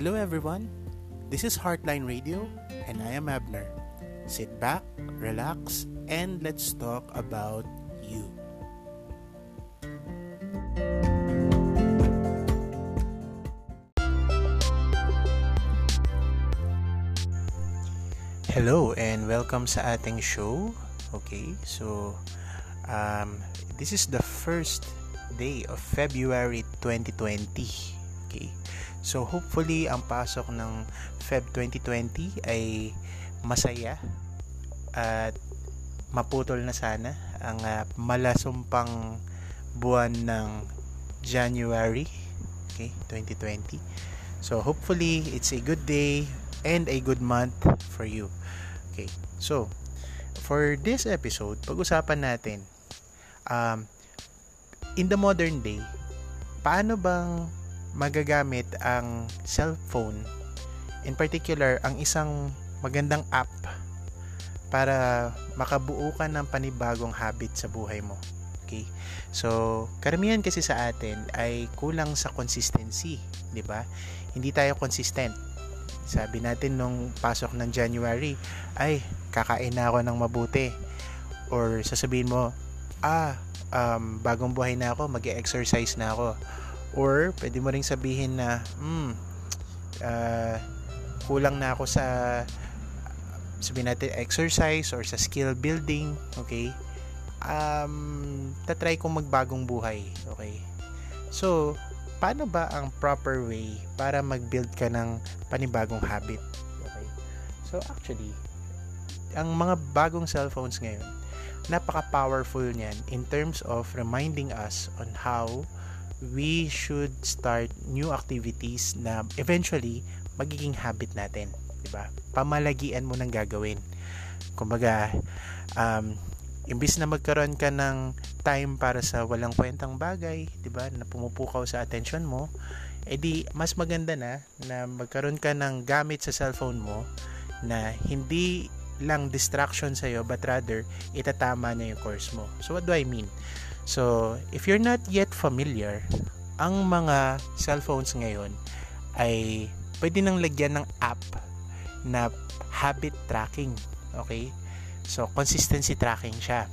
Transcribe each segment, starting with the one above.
Hello everyone. This is Heartline Radio and I am Abner. Sit back, relax, and let's talk about you. Hello and welcome sa ating show. Okay, so um, this is the first day of February 2020. Okay, So hopefully ang pasok ng Feb 2020 ay masaya at maputol na sana ang uh, malasumpang buwan ng January okay 2020 so hopefully it's a good day and a good month for you okay. So for this episode pag-usapan natin um, in the modern day paano bang magagamit ang cellphone in particular ang isang magandang app para makabuo ka ng panibagong habit sa buhay mo. Okay? So, karamihan kasi sa atin ay kulang sa consistency, 'di ba? Hindi tayo consistent. Sabi natin nung pasok ng January, ay kakain na ako ng mabuti. Or sasabihin mo, ah, um, bagong buhay na ako, mag-exercise na ako Or, pwede mo ring sabihin na, hmm, uh, kulang na ako sa, sabihin natin, exercise or sa skill building, okay? Um, tatry kong magbagong buhay, okay? So, paano ba ang proper way para mag-build ka ng panibagong habit? Okay? So, actually, ang mga bagong cellphones ngayon, napaka-powerful niyan in terms of reminding us on how we should start new activities na eventually magiging habit natin, 'di ba? Pamalagian mo nang gagawin. Kumbaga, um, imbis na magkaroon ka ng time para sa walang kwentang bagay, 'di ba, na pumupukaw sa attention mo, edi mas maganda na na magkaroon ka ng gamit sa cellphone mo na hindi lang distraction sa iyo but rather itatama niya yung course mo. So what do I mean? So, if you're not yet familiar, ang mga cellphones ngayon ay pwede nang lagyan ng app na habit tracking. Okay? So, consistency tracking siya.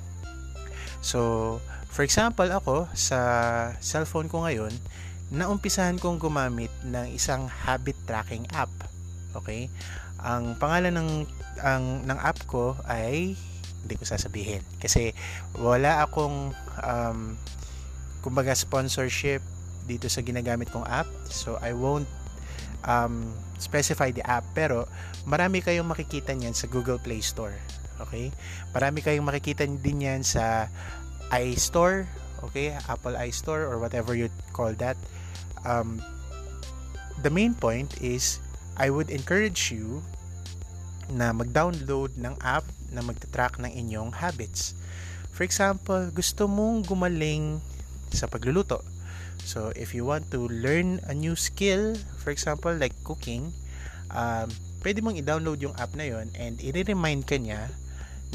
So, for example, ako sa cellphone ko ngayon, naumpisahan kong gumamit ng isang habit tracking app. Okay? Ang pangalan ng ang ng app ko ay hindi ko sasabihin. Kasi wala akong um, kumbaga sponsorship dito sa ginagamit kong app. So I won't um, specify the app. Pero marami kayong makikita niyan sa Google Play Store. Okay? Marami kayong makikita din yan sa iStore. Okay? Apple iStore or whatever you call that. Um, the main point is I would encourage you na mag-download ng app na magta-track ng inyong habits. For example, gusto mong gumaling sa pagluluto. So, if you want to learn a new skill, for example, like cooking, um, pwede mong i-download yung app na yon and i-remind ka niya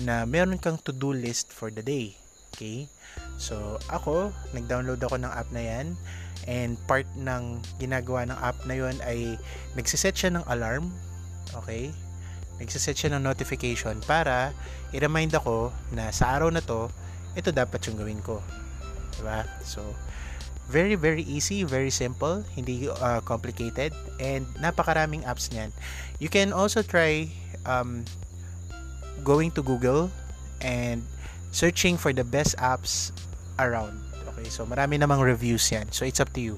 na meron kang to-do list for the day. Okay? So, ako, nag-download ako ng app na yan and part ng ginagawa ng app na yon ay nagsiset siya ng alarm. Okay? Nagsiset siya ng notification para i-remind ako na sa araw na to, ito dapat yung gawin ko. Diba? So, very, very easy, very simple, hindi uh, complicated, and napakaraming apps niyan. You can also try um, going to Google and searching for the best apps around. Okay, so marami namang reviews yan. So, it's up to you.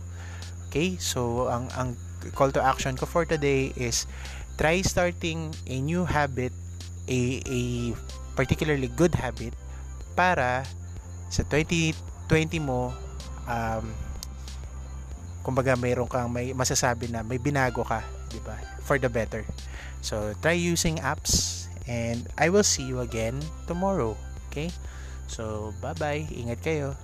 Okay, so ang, ang call to action ko for today is try starting a new habit, a, a particularly good habit para sa 2020 mo um, kumbaga mayroon kang may masasabi na may binago ka, 'di ba? For the better. So try using apps and I will see you again tomorrow. Okay? So bye-bye. Ingat kayo.